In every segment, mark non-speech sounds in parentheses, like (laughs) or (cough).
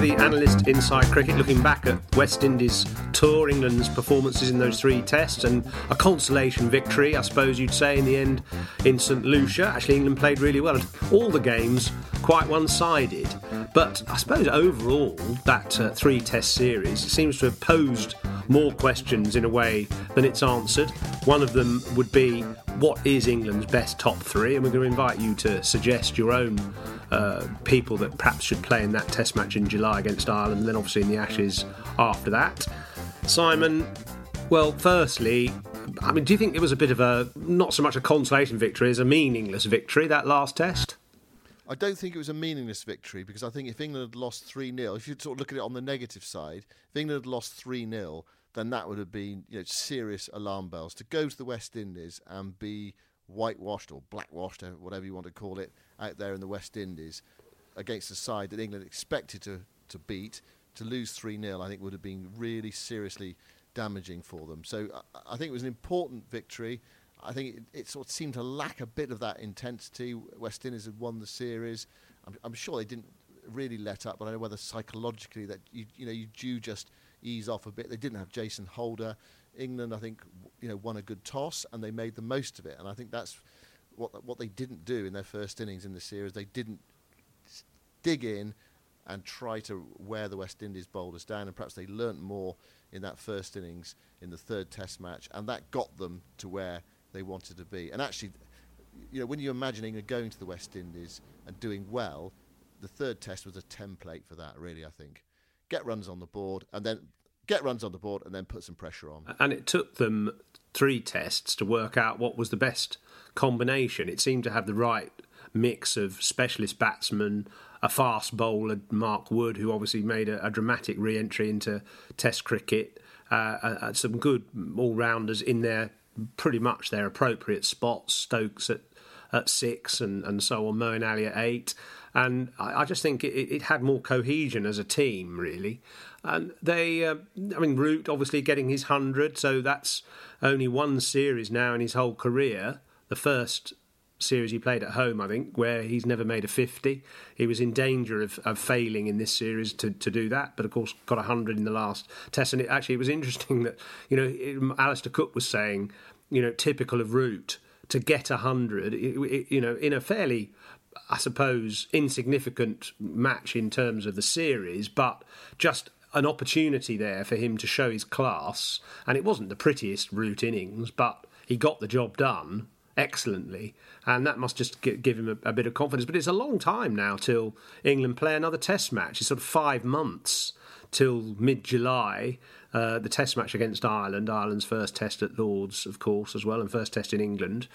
To the Analyst Inside Cricket, looking back at West Indies tour, England's performances in those three tests, and a consolation victory, I suppose you'd say, in the end in St Lucia. Actually, England played really well, all the games quite one sided. But I suppose overall, that uh, three test series seems to have posed more questions in a way than it's answered. One of them would be what is England's best top three? And we're going to invite you to suggest your own uh, people that perhaps should play in that test match in July against Ireland, and then obviously in the Ashes after that. Simon, well, firstly, I mean, do you think it was a bit of a not so much a consolation victory as a meaningless victory that last test? I don't think it was a meaningless victory because I think if England had lost 3 0, if you sort of look at it on the negative side, if England had lost 3 0, then that would have been you know, serious alarm bells. To go to the West Indies and be whitewashed or blackwashed, or whatever you want to call it, out there in the West Indies against a side that England expected to, to beat, to lose 3 0, I think would have been really seriously damaging for them. So I, I think it was an important victory. I think it, it, sort of seemed to lack a bit of that intensity. West Indies had won the series. I'm, I'm sure they didn't really let up, but I don't know whether psychologically that you, you know you do just ease off a bit. They didn't have Jason Holder. England, I think, you know, won a good toss and they made the most of it. And I think that's what what they didn't do in their first innings in the series. They didn't dig in and try to wear the West Indies bowlers down, and perhaps they learnt more in that first innings in the third Test match, and that got them to where they wanted to be. And actually, you know, when you're imagining going to the West Indies and doing well, the third Test was a template for that. Really, I think get runs on the board and then get runs on the board and then put some pressure on. And it took them three tests to work out what was the best combination. It seemed to have the right mix of specialist batsmen, a fast bowler, Mark Wood, who obviously made a, a dramatic re entry into Test cricket, uh, uh, some good all rounders in their pretty much their appropriate spots. Stokes at at six and, and so on, Moeen Ali at eight. And I, I just think it, it, had more cohesion as a team, really. And they, uh, I mean, Root obviously getting his 100, so that's only one series now in his whole career. The first series he played at home, I think, where he's never made a 50. He was in danger of, of failing in this series to, to do that, but of course got 100 in the last test. And it, actually, it was interesting that, you know, Alastair Cook was saying, you know, typical of Root to get 100, you know, in a fairly, I suppose, insignificant match in terms of the series, but just an opportunity there for him to show his class. And it wasn't the prettiest Root innings, but he got the job done excellently, and that must just give him a, a, bit of confidence. But it's a long time now till England play another Test match. It's sort of five months till mid July. Uh, the Test match against Ireland, Ireland's first Test at Lords, of course, as well, and first Test in England,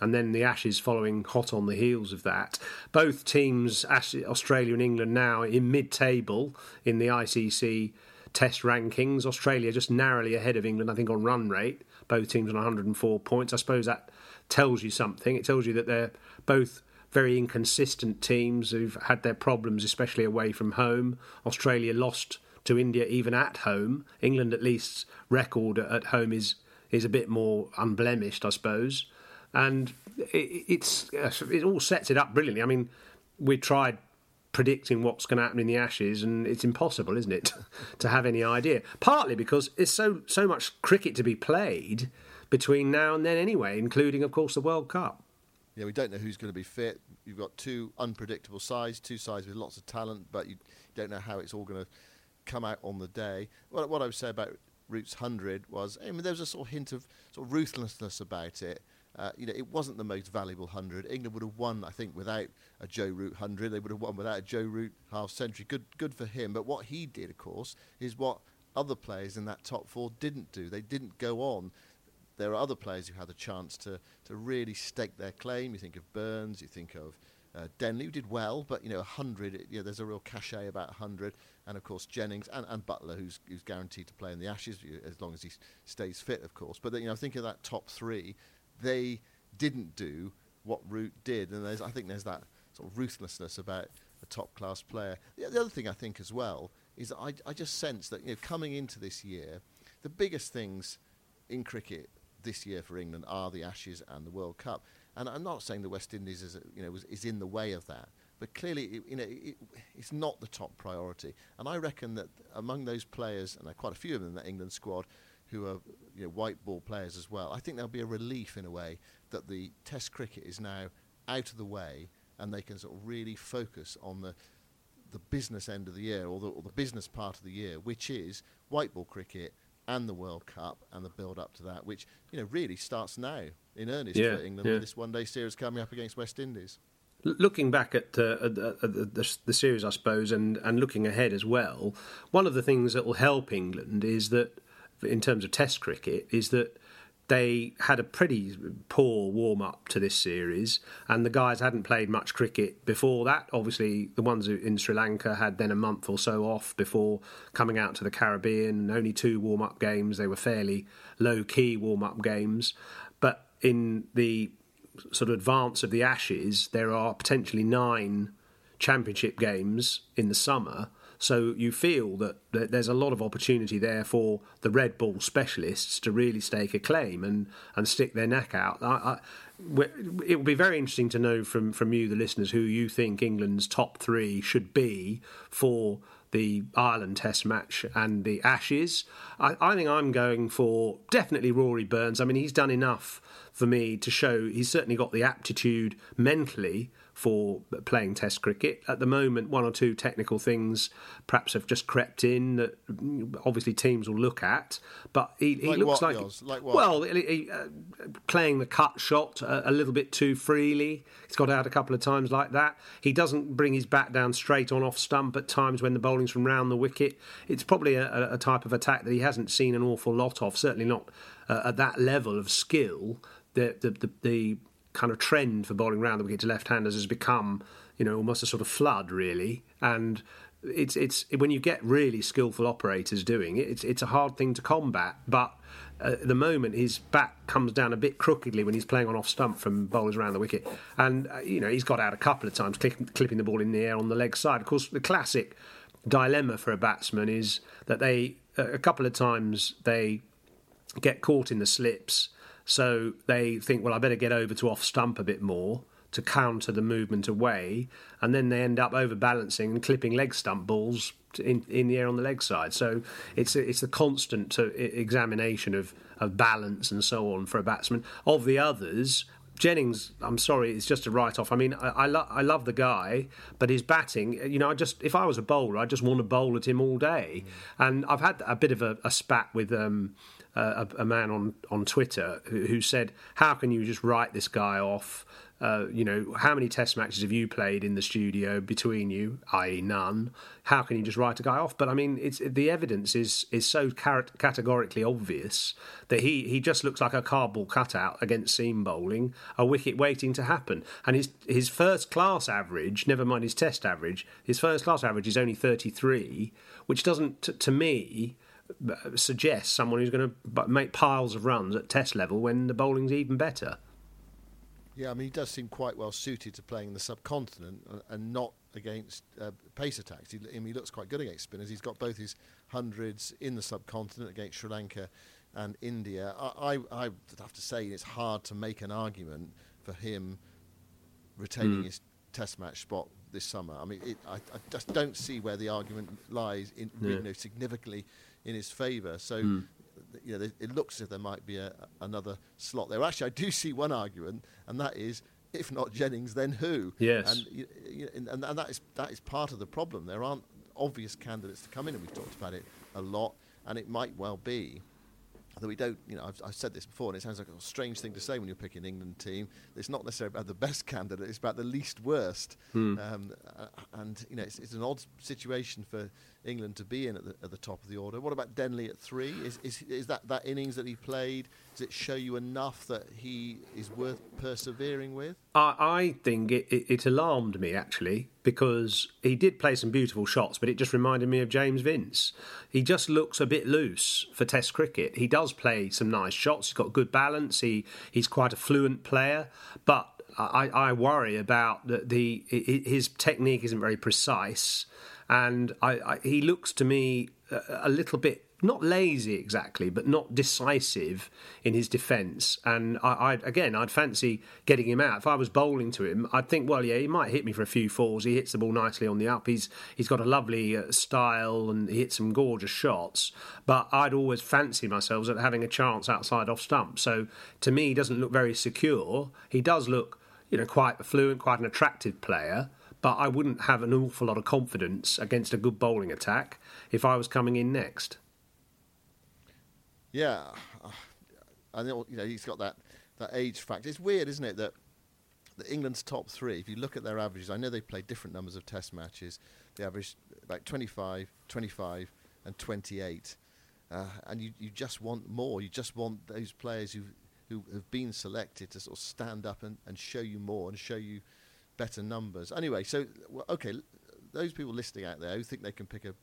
and then the Ashes following hot on the heels of that. Both teams, Australia and England, now in mid-table in the ICC Test rankings. Australia just narrowly ahead of England, I think, on run rate. Both teams on 104 points. I suppose that tells you something. It tells you that they're both very inconsistent teams who've had their problems, especially away from home. Australia lost to India even at home. England, at least, record at home is is a bit more unblemished, I suppose. And it, it's it all sets it up brilliantly. I mean, we tried predicting what's going to happen in the Ashes, and it's impossible, isn't it, (laughs) to have any idea? Partly because it's so so much cricket to be played between now and then, anyway, including, of course, the World Cup. Yeah, we don't know who's going to be fit. You've got two unpredictable sides, two sides with lots of talent, but you don't know how it's all going to come out on the day. What, what I would say about Root's 100 was, I mean, there was a sort of hint of sort of ruthlessness about it. Uh, you know, it wasn't the most valuable 100. England would have won, I think, without a Joe Root 100. They would have won without a Joe Root half century. Good, good for him. But what he did, of course, is what other players in that top four didn't do. They didn't go on. There are other players who had a chance to, to really stake their claim. You think of Burns, you think of uh, Denley, who did well, but you know, 100, you know, there's a real cachet about 100. And of course, Jennings and, and Buttler, who's, who's guaranteed to play in the Ashes as long as he stays fit, of course. But you know, think of that top three they didn't do what Root did, and there's I think there's that sort of ruthlessness about a top class player. The, the, other thing I think as well is that I, I just sense that you know coming into this year, the biggest things in cricket this year for England are the Ashes and the World Cup. And I'm not saying the West Indies is you know is in the way of that, but clearly it, you know it, it's not the top priority. And I reckon that among those players, and there are quite a few of them in that England squad, who are you know, white ball players as well. I think there'll be a relief in a way that the Test cricket is now out of the way and they can sort of really focus on the the business end of the year or the, or the business part of the year, which is white ball cricket and the World Cup and the build up to that, which you know really starts now in earnest yeah, for England yeah. with this one day series coming up against West Indies. Looking back at, uh, at, the, the, the, series, I suppose, and, and looking ahead as well, one of the things that will help England is that in terms of Test cricket is that they had a pretty poor warm up to this series, and the guys hadn't played much cricket before that. Obviously, the ones in Sri Lanka had then a month or so off before coming out to the Caribbean. Only two warm up games. They were fairly low key warm up games, but in the sort of advance of the Ashes, there are potentially nine championship games in the summer so you feel that, there's a lot of opportunity there for the red ball specialists to really stake a claim and, and stick their neck out. I, I, it will be very interesting to know from, from you, the listeners, who you think England's top three should be for the Ireland Test match and the Ashes. I, I, think I'm going for definitely Rory Burns. I mean, he's done enough for me to show he's certainly got the aptitude mentally for playing Test cricket. At the moment, one or two technical things perhaps have just crept in that obviously teams will look at. But he, he like looks what, like, like well, he, he, uh, playing the cut shot a, a, little bit too freely. He's got out a couple of times like that. He doesn't bring his bat down straight on off stump at times when the bowling's from round the wicket. It's probably a, a type of attack that he hasn't seen an awful lot of. Certainly not uh, at that level of skill. The, the, the, the kind of trend for bowling round the wicket to left-handers has become, you know, almost a sort of flood, really. And it's it's when you get really skillful operators doing it, it's it's a hard thing to combat. But at the moment, his bat comes down a bit crookedly when he's playing on off stump from bowlers around the wicket, and uh, you know he's got out a couple of times, clipping the ball in the air on the leg side. Of course, the classic dilemma for a batsman is that they a couple of times they get caught in the slips so they think, well, I better get over to off stump a bit more to counter the movement away, and then they end up overbalancing and clipping leg stump balls in, in the air on the leg side. So it's a, it's a constant examination of, of balance and so on for a batsman. Of the others, Jennings, I'm sorry, it's just a write off. I mean, I, I, lo- I, love the guy, but his batting, you know, I just if I was a bowler, I'd just want to bowl at him all day. Mm. And I've had a bit of a, a spat with um, a, a, man on, on Twitter who, who, said, How can you just write this guy off? uh, you know, how many test matches have you played in the studio between you, i.e., none? How can you just write a guy off? But I mean, it's the evidence is is so categorically obvious that he, he just looks like a cardboard cutout against seam bowling, a wicket waiting to happen. And his his first class average, never mind his test average, his first class average is only thirty three, which doesn't, t- to me, suggest someone who's going to make piles of runs at test level when the bowling's even better. Yeah, I mean, he does seem quite well suited to playing in the subcontinent uh, and not against uh, pace attacks. He, I mean, he looks quite good against spinners. He's got both his hundreds in the subcontinent against Sri Lanka and India. I, I, I have to say it's hard to make an argument for him retaining mm. his Test match spot this summer. I mean, it, I, I, just don't see where the argument lies in, yeah. you know, significantly in his favour. So mm you know, it looks as if there might be a, another slot there. Actually, I do see one argument, and that is, if not Jennings, then who? Yes. And, you know, and, and that is that is part of the problem. There aren't obvious candidates to come in, and we've talked about it a lot. And it might well be that we don't, you know, I've, I've, said this before, and it sounds like a strange thing to say when you're picking an England team. It's not necessarily about the best candidate; it's about the least worst. Hmm. Um, and you know, it's, it's, an odd situation for England to be in at the, at the top of the order. What about Denley at three? Is, is, is that, that innings that he played, does it show you enough that he is worth persevering with? I, I think it, it, it, alarmed me actually because he did play some beautiful shots, but it just reminded me of James Vince. He just looks a bit loose for Test cricket. He does play some nice shots. He's got good balance. He he's quite a fluent player, but I, I worry about the, the his technique isn't very precise and I, I, he looks to me a, a, little bit not lazy exactly, but not decisive in his defence. And I, I, again, I'd fancy getting him out. If I was bowling to him, I'd think, well, yeah, he might hit me for a few fours. He hits the ball nicely on the up. He's he's got a lovely uh, style and he hits some gorgeous shots. But I'd always fancy myself at having a chance outside off stump. So to me, he doesn't look very secure. He does look, you know, quite fluent, quite an attractive player but I wouldn't have an awful lot of confidence against a good bowling attack if I was coming in next. Yeah, I know you know he's got that that age factor. It's weird, isn't it, that the England's top three. If you look at their averages, I know they play different numbers of Test matches. They average about 25, 25, and 28. Uh, and you, you just want more. You just want those players who who have been selected to sort of stand up and, and show you more and show you better numbers. Anyway, so okay, those people listening out there who think they can pick a,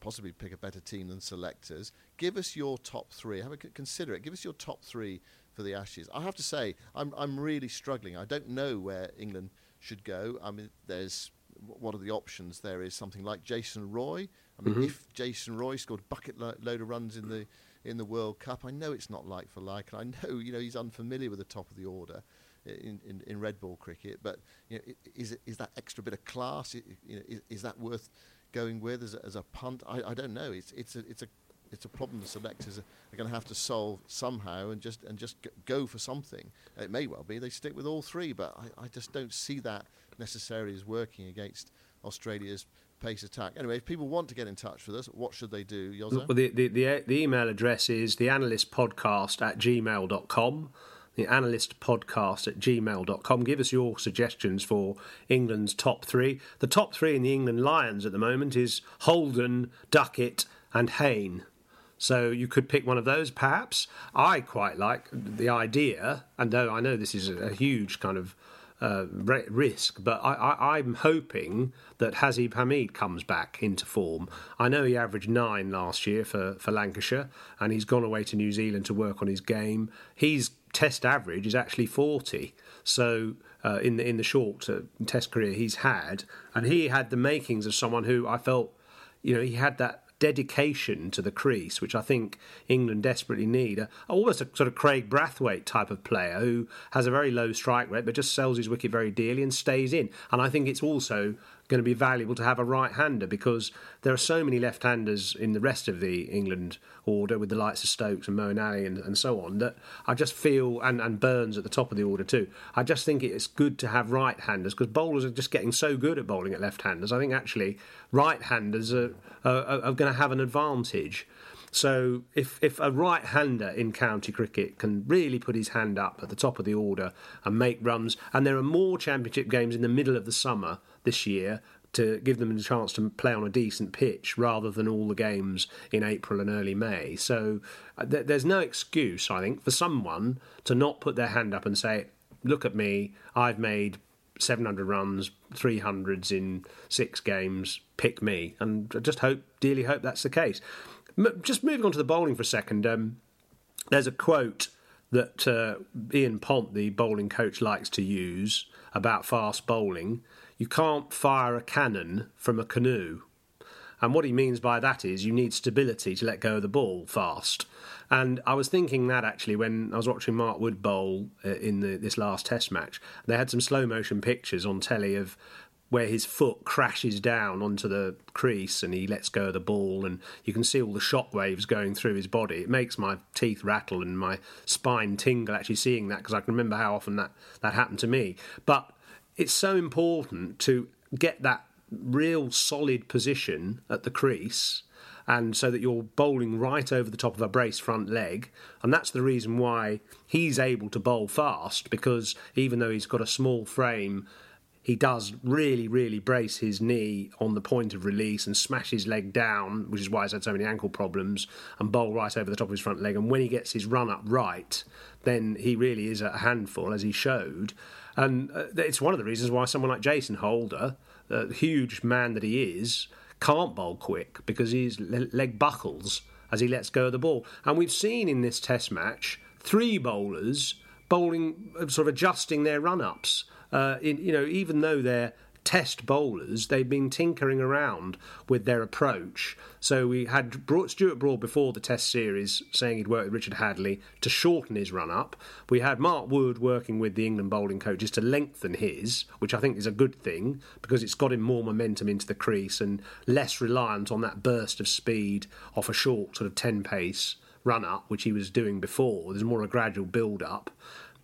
possibly pick a better team than selectors, give us your top three. Have a consider it. Give us your top three for the Ashes. I have to say, I'm I'm really struggling. I don't know where England should go. I mean, there's what are the options? There is something like Jason Roy. I mean, mm-hmm. if Jason Roy scored bucket lo- load of runs in the in the World Cup, I know it's not like for like, and I know you know he's unfamiliar with the top of the order in, in, in red ball cricket. But you know, is is that extra bit of class? You know, is, is that worth going with as a, as a punt? I, I don't know. It's it's a it's a it's a problem the selectors are, going to have to solve somehow and just and just go for something. It may well be they stick with all three, but I, I just don't see that necessarily as working against Australia's pace attack. Anyway, if people want to get in touch with us, what should they do? Well, the, the, the, the email address is the analystpodcast at gmail.com the analyst podcast at gmail.com. Give us your suggestions for England's top three. The top three in the England Lions at the moment is Holden, Duckett, and Hayne. So you could pick one of those, perhaps. I quite like the idea, and though I know this is a huge kind of uh, risk, but I, am hoping that Haseeb Hameed comes back into form. I know he averaged nine last year for, for Lancashire, and he's gone away to New Zealand to work on his game. He's test average is actually 40. So uh, in the in the short uh, test career he's had, and he had the makings of someone who I felt, you know, he had that dedication to the crease, which I think England desperately need. Uh, almost a sort of Kraigg Brathwaite type of player who has a very low strike rate but just sells his wicket very dearly and stays in. And I think it's also going to be valuable to have a right hander because there are so many left handers in the rest of the England order with the likes of Stokes and Moeen Ali and, and so on that I just feel, and, and Burns at the top of the order too, I just think it's good to have right handers because bowlers are just getting so good at bowling at left handers. I think actually right handers are, are, are going to have an advantage. So if if a right hander in county cricket can really put his hand up at the top of the order and make runs, and there are more championship games in the middle of the summer this year to give them a chance to play on a decent pitch rather than all the games in April and early May. So uh, th- there's no excuse, I think, for someone to not put their hand up and say, "Look at me, I've made 700 runs, 300s in six games. Pick me." And I just hope, dearly hope, that's the case. M- just moving on to the bowling for a second. Um, there's a quote that uh, Ian Pont, the bowling coach, likes to use about fast bowling. You can't fire a cannon from a canoe. And what he means by that is you need stability to let go of the ball fast. And I was thinking that actually when I was watching Mark Wood bowl uh, in the, this last Test match, they had some slow motion pictures on telly of where his foot crashes down onto the crease and he lets go of the ball, and you can see all the shock waves going through his body. It makes my teeth rattle and my spine tingle actually seeing that because I can remember how often that, that happened to me. But it's so important to get that real solid position at the crease and so that you're bowling right over the top of a brace front leg. And that's the reason why he's able to bowl fast because even though he's got a small frame, he does really, really brace his knee on the point of release and smash his leg down, which is why he's had so many ankle problems, and bowl right over the top of his front leg. And when he gets his run up right, then he really is a handful, as he showed. And uh, it's one of the reasons why someone like Jason Holder, the huge man that he is, can't bowl quick because his leg buckles as he lets go of the ball. And we've seen in this test match three bowlers bowling, sort of adjusting their run ups. Uh, in, you know, even though they're test bowlers, they've been tinkering around with their approach. So we had brought Stuart Broad before the test series saying he'd worked with Richard Hadlee to shorten his run up. We had Mark Wood working with the England bowling coaches to lengthen his, which I think is a good thing because it's got him more momentum into the crease and less reliant on that burst of speed off a short sort of 10 pace run up, which he was doing before. There's more of a gradual build up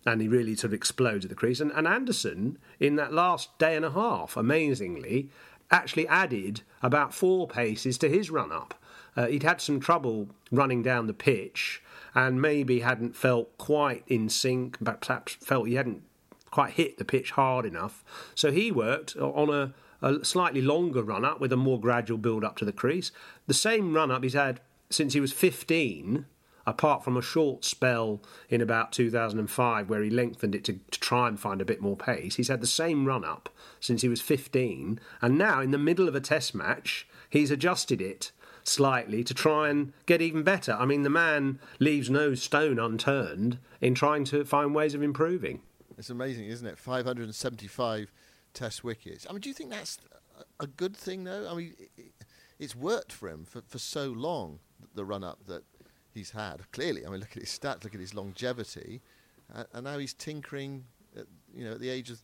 and he really sort of explodes at the crease. And, and Anderson, in that last day and a half, amazingly, actually added about four paces to his run up. Uh, he'd had some trouble running down the pitch and maybe hadn't felt quite in sync, but perhaps felt he hadn't quite hit the pitch hard enough. So he worked on a, a slightly longer run up with a more gradual build up to the crease. The same run up he's had since he was 15 apart from a short spell in about 2005 where he lengthened it to, to, try and find a bit more pace, he's had the same run up since he was 15. And now, in the middle of a test match, he's adjusted it slightly to try and get even better. I mean, the man leaves no stone unturned in trying to find ways of improving. It's amazing, isn't it? 575 test wickets. I mean, do you think that's a good thing, though? I mean, it's worked for him for, for so long, the run up that he's had. Clearly, I mean, look at his stats, look at his longevity, uh, and now he's tinkering, at, you know, at the age of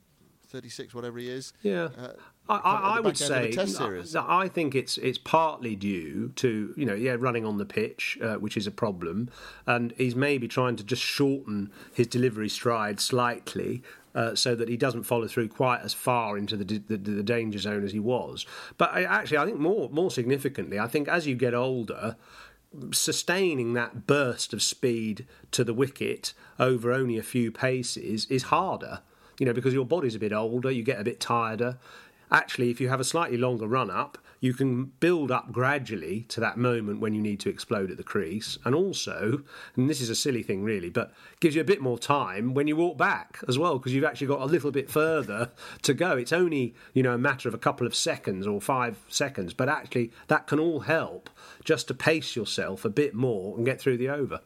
36, whatever he is. Yeah, uh, I, I, I would say I think it's it's partly due to you know yeah running on the pitch, uh, which is a problem, and he's maybe trying to just shorten his delivery stride slightly. Uh, so that he doesn't follow through quite as far into the, the, the danger zone as he was. But I, actually, I think more more significantly, I think as you get older, sustaining that burst of speed to the wicket over only a few paces is harder. You know, because your body's a bit older, you get a bit tireder. Actually, if you have a slightly longer run up, you can build up gradually to that moment when you need to explode at the crease. And also, and this is a silly thing really, but gives you a bit more time when you walk back as well, because you've actually got a little bit further to go. It's only, you know, a matter of a couple of seconds or five seconds, but actually that can all help just to pace yourself a bit more and get through the over.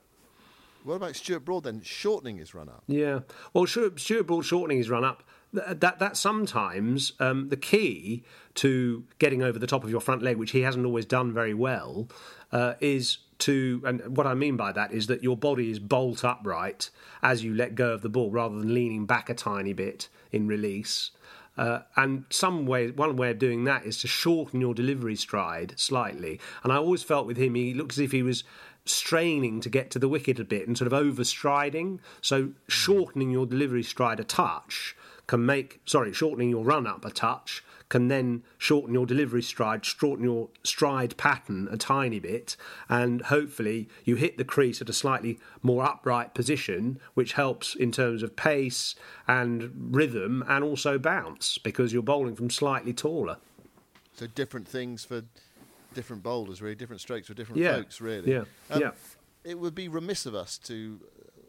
What about Stuart Broad then, shortening his run up? Yeah. Well, Stuart Broad shortening his run up that that's sometimes um, the key to getting over the top of your front leg, which he hasn't always done very well, uh, is to and what I mean by that is that your body is bolt upright as you let go of the ball, rather than leaning back a tiny bit in release. Uh, and some way, one way of doing that is to shorten your delivery stride slightly. And I always felt with him, he looked as if he was straining to get to the wicket a bit and sort of overstriding. So shortening your delivery stride a touch can make sorry shortening your run up a touch can then shorten your delivery stride, shorten your stride pattern a tiny bit, and hopefully you hit the crease at a slightly more upright position, which helps in terms of pace and rhythm and also bounce because you're bowling from slightly taller. So different things for different bowlers, really, different strokes for different Yeah. folks, really. Yeah. Um, Yeah. It would be remiss of us to uh,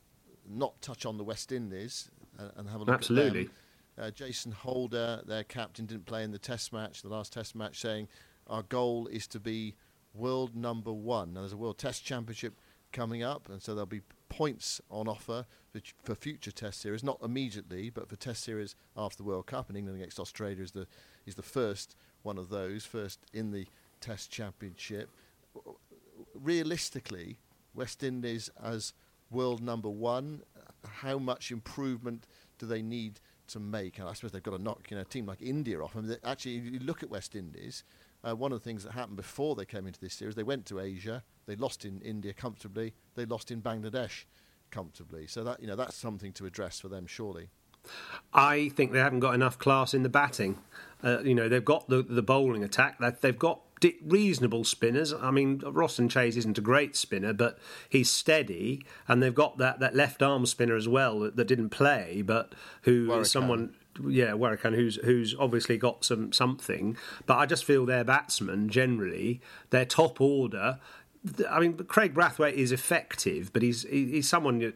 not touch on the West Indies and, and have a look Absolutely. at them. Uh, Jason Holder, their captain, didn't play in the Test match, the last Test match, saying our goal is to be world number one. Now, there's a World Test Championship coming up, and so there'll be points on offer for, for future Test series, not immediately, but for Test series after the World Cup. And England against Australia is the is the first one of those, first in the Test Championship. Realistically, West Indies as world number one, how much improvement do they need to make? And I suppose they've got to knock you know, a team like India off. I mean, actually, if you look at West Indies, uh, one of the things that happened before they came into this series, they went to Asia, they lost in India comfortably, they lost in Bangladesh comfortably. So that you know that's something to address for them, surely. I think they haven't got enough class in the batting. Uh, you know, they've got the, the bowling attack. They've, got reasonable spinners. I mean, Roston Chase isn't a great spinner, but he's steady. And they've got that, that left arm spinner as well that, that didn't play, but who is Warrican. someone. Yeah, Warrican, who's who's obviously got some something, but I just feel their batsmen generally, their top order. I mean, Kraigg Brathwaite is effective, but he's he's someone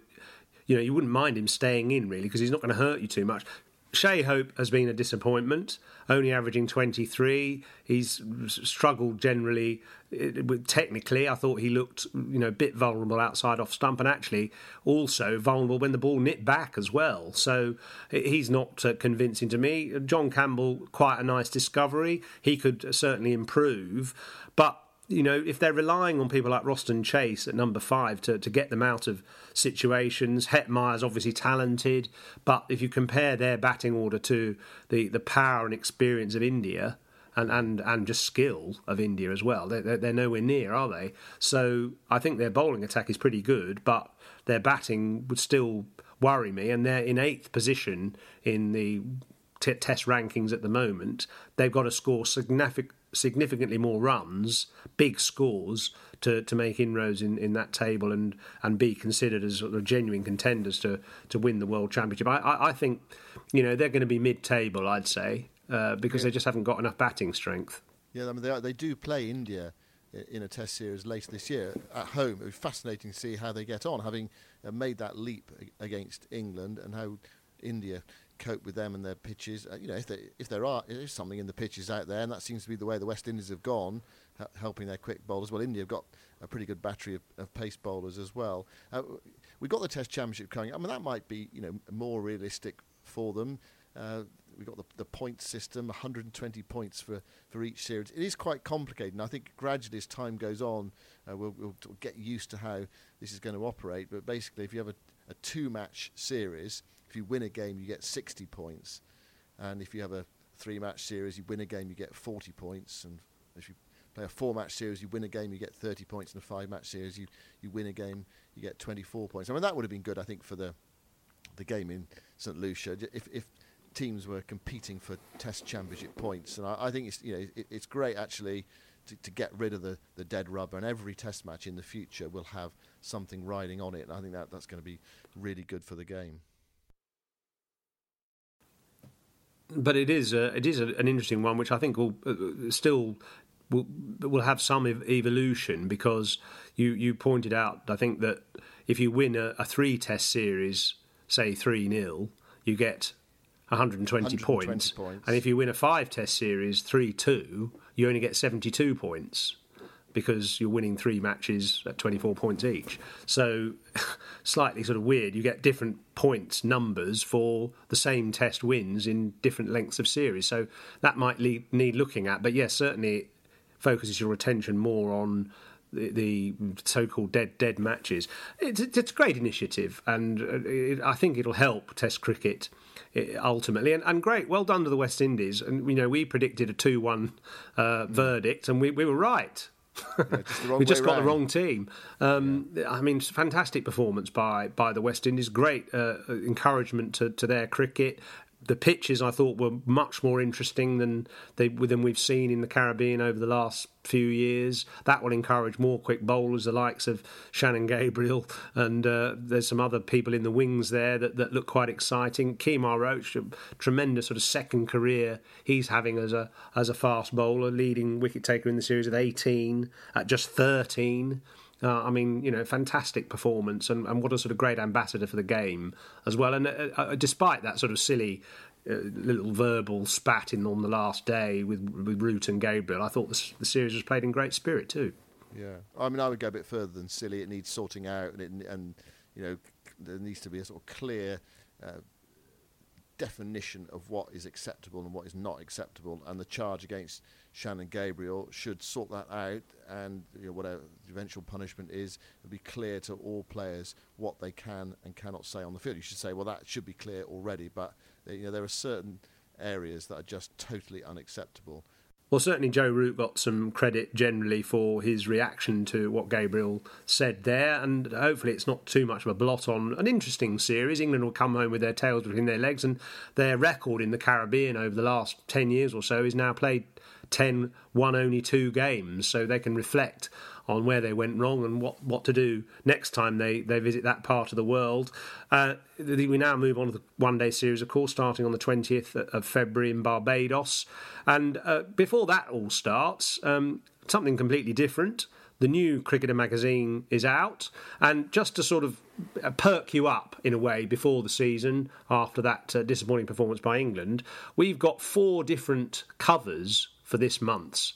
you know, you wouldn't mind him staying in really because he's not going to hurt you too much. Shai Hope has been a disappointment, only averaging 23. He's struggled generally with technically. I thought he looked, you know, a bit vulnerable outside off stump and actually also vulnerable when the ball nipped back as well. So he's not uh, convincing to me. John Campbell, quite a nice discovery. He could certainly improve, but you know, if they're relying on people like Roston Chase at number five to, to get them out of situations, Hetmyer's obviously talented, but if you compare their batting order to the, the power and experience of India, and, and, and just skill of India as well. They're, they're, nowhere near, are they? So I think their bowling attack is pretty good, but their batting would still worry me. And they're in eighth position in the t- test rankings at the moment. They've got to score significant, significantly more runs, big scores, to, to make inroads in, in that table and, and be considered as sort of genuine contenders to, to win the World Championship. I, I, I think, you know, they're going to be mid-table, I'd say, uh, because they just haven't got enough batting strength. Yeah, I mean they, are, they do play India in a Test series later this year at home. It would be fascinating to see how they get on, having uh, made that leap against England, and how India cope with them and their pitches. Uh, you know, if, if there are if something in the pitches out there, and that seems to be the way the West Indies have gone, h- helping their quick bowlers. Well, India have got a pretty good battery of, of pace bowlers as well. Uh, we've got the Test Championship coming. I mean, that might be you know more realistic for them. Uh, we've got the, the point system, 120 points for, for each series. It is quite complicated, and I think gradually as time goes on, uh, we'll, we'll get used to how this is going to operate. But basically, if you have a, a two-match series, if you win a game, you get 60 points, and if you have a three-match series, you win a game, you get 40 points, and if you play a four-match series, you win a game, you get 30 points, and a five-match series, you, you win a game, you get 24 points. I mean, that would have been good, I think, for the the game in St Lucia. If, if teams were competing for Test Championship points, and I, I think it's you know it, it's great actually to, to get rid of the, the dead rubber, and every Test match in the future will have something riding on it, and I think that that's going to be really good for the game. But it is a, it is a, an interesting one, which I think will uh, still will will have some ev- evolution because you you pointed out I think that if you win a, a three test series, say three 0 you get 120, 120 points. points. and if you win a five test series three two, you only get seventy two points because you're winning three matches at 24 points each. So, (laughs) slightly sort of weird. You get different points numbers for the same test wins in different lengths of series. So, that might le- need looking at. But yes, certainly it focuses your attention more on. The, the so-called dead dead matches. It's, it's a great initiative, and uh, it, I think it'll help Test cricket eh, ultimately. And, and great, well done to the West Indies. And you know, we predicted a two-one uh, verdict, and we, we were right. Just the (laughs) we just got the wrong team. Um, I mean, fantastic performance by by the West Indies. Great uh, encouragement to, to their cricket. The pitches I thought were much more interesting than they than we've seen in the Caribbean over the last few years. That will encourage more quick bowlers, the likes of Shannon Gabriel, and uh, there's some other people in the wings there that, that look quite exciting. Kemar Roach, a tremendous sort of second career he's having as a as a fast bowler, leading wicket taker in the series at 18 at just 13. Uh, I mean, you know, fantastic performance, and, and what a sort of great ambassador for the game as well. And uh, uh, despite that sort of silly uh, little verbal spat in on the last day with with Root and Gabriel, I thought the, the, series was played in great spirit too. Yeah, I mean, I would go a bit further than silly. It needs sorting out, and, it, and you know, there needs to be a sort of clear. Uh, definition of what is acceptable and what is not acceptable, and the charge against Shannon Gabriel should sort that out, and you know, whatever the eventual punishment is, it'll be clear to all players what they can and cannot say on the field. You should say, well, that should be clear already, but you know, there are certain areas that are just totally unacceptable. Well, certainly Joe Root got some credit generally for his reaction to what Gabriel said there, and hopefully it's not too much of a blot on an interesting series. England will come home with their tails between their legs, and their record in the Caribbean over the last 10 years or so is now played 10, won only two games, so they can reflect on where they went wrong and what, what to do next time they, they visit that part of the world. Uh, we now move on to the one day series, of course, starting on the 20th of February in Barbados. And uh, before that all starts, um, something completely different. The new Cricketer magazine is out, and just to sort of uh, perk you up in a way before the season, after that uh, disappointing performance by England, we've got four different covers for this month's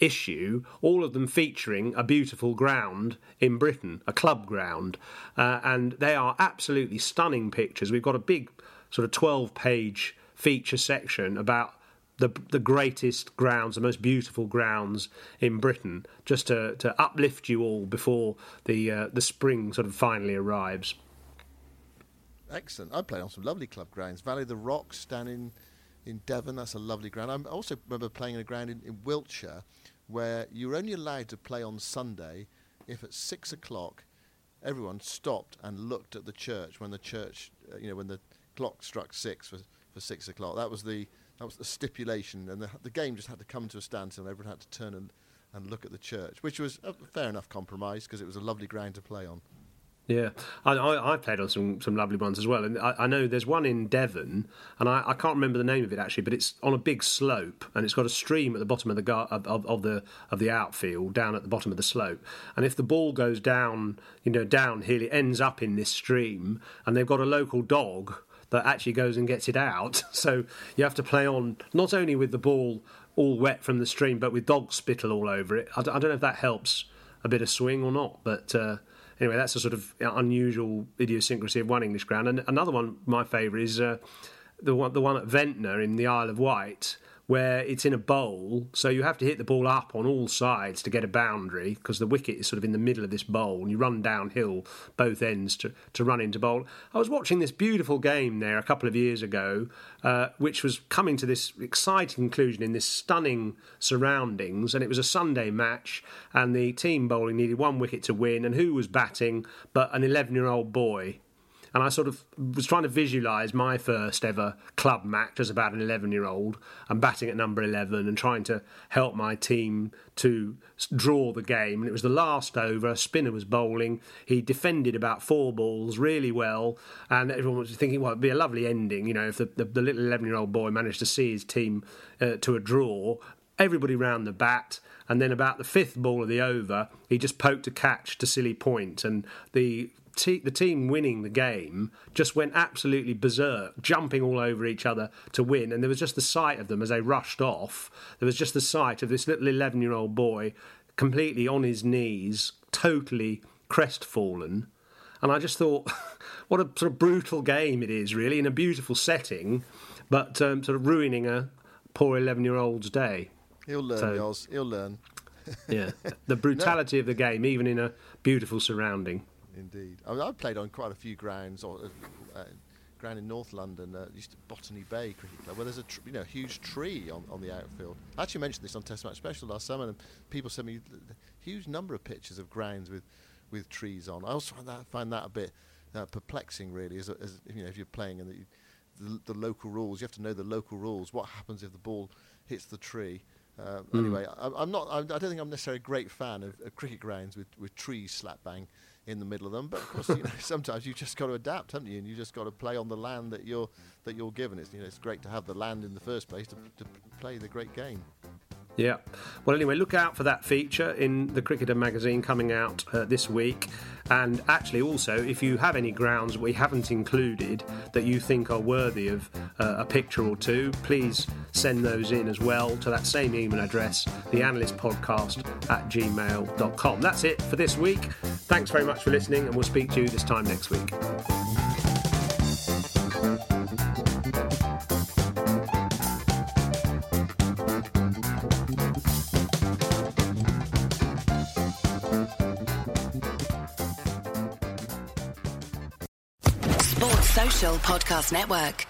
issue, all of them featuring a beautiful ground in Britain, a club ground. Uh, and they are absolutely stunning pictures. We've got a big, sort of 12 page feature section about the the greatest grounds, the most beautiful grounds in Britain, just to, to uplift you all before the uh, the spring sort of finally arrives. Excellent. I played on some lovely club grounds. Valley of the Rocks down in in Devon. That's a lovely ground. I also remember playing in a ground in, in Wiltshire where you were only allowed to play on Sunday if at six o'clock everyone stopped and looked at the church when the church, uh, you know, when the clock struck six for, for six o'clock. That was the that was the stipulation, and the, the game just had to come to a standstill. and Everyone had to turn and, and look at the church, which was a fair enough compromise because it was a lovely ground to play on. Yeah, I, I, have played on some, some lovely ones as well, and I, I know there's one in Devon, and I, I, can't remember the name of it actually, but it's on a big slope, and it's got a stream at the bottom of the gar- of, of, of, the of the outfield down at the bottom of the slope, and if the ball goes down, you know, downhill, it ends up in this stream, and they've got a local dog that actually goes and gets it out, (laughs) so you have to play on not only with the ball all wet from the stream, but with dog spittle all over it. I, don't know if that helps a bit of swing or not, but. Uh, anyway, that's a sort of unusual idiosyncrasy of one English ground. And another one, my favourite, is uh, the one the one at Ventnor in the Isle of Wight, where it's in a bowl, so you have to hit the ball up on all sides to get a boundary because the wicket is sort of in the middle of this bowl, and you run downhill both ends to, to run into bowl. I was watching this beautiful game there a couple of years ago, uh, which was coming to this exciting conclusion in this stunning surroundings, and it was a Sunday match, and the team bowling needed one wicket to win, and who was batting but an 11 year old boy and I sort of was trying to visualise my first ever club match as about an 11 year old and batting at number 11 and trying to help my team to draw the game. And it was the last over. A spinner was bowling. He defended about four balls really well. And everyone was thinking, well, it'd be a lovely ending, you know, if the, the, the little 11 year old boy managed to see his team uh, to a draw. Everybody round the bat, and then about the fifth ball of the over, he just poked a catch to silly point, and the te- the team winning the game just went absolutely berserk, jumping all over each other to win. And there was just the sight of them as they rushed off. There was just the sight of this little 11 year old boy completely on his knees, totally crestfallen. And I just thought, (laughs) what a sort of brutal game it is, really, in a beautiful setting, but um, sort of ruining a poor 11 year old's day. He'll learn, so, Yoz. He'll learn. yeah, (laughs) the brutality no. of the game, even in a beautiful surrounding indeed. I mean, I've played on quite a few grounds, or uh, uh, ground in North London, uh, used to Botany Bay Cricket Club, where there's a tr- you know huge tree on, on the outfield. I actually mentioned this on Test Match Special last summer, and people sent me a huge number of pictures of grounds with, with trees on. I also find that find that a bit uh, perplexing, really, as, as you know, if you're playing and the, the local rules. You have to know the local rules. What happens if the ball hits the tree? Uh, Mm. Anyway, I, I'm not. I, I don't think I'm necessarily a great fan of, of cricket grounds with, with trees slap bang in the middle of them. But of course, you know, (laughs) sometimes you just got to adapt, haven't you? And you just got to play on the land that you're that you're given. It's you know, it's great to have the land in the first place to, to play the great game. Yeah. Well, anyway, look out for that feature in the Cricketer magazine coming out uh, this week. And actually, also, if you have any grounds we haven't included that you think are worthy of uh, a picture or two, please send those in as well to that same email address, theanalystpodcast at gmail.com. That's it for this week. Thanks very much for listening, and we'll speak to you this time next week. Sports Social Podcast Network.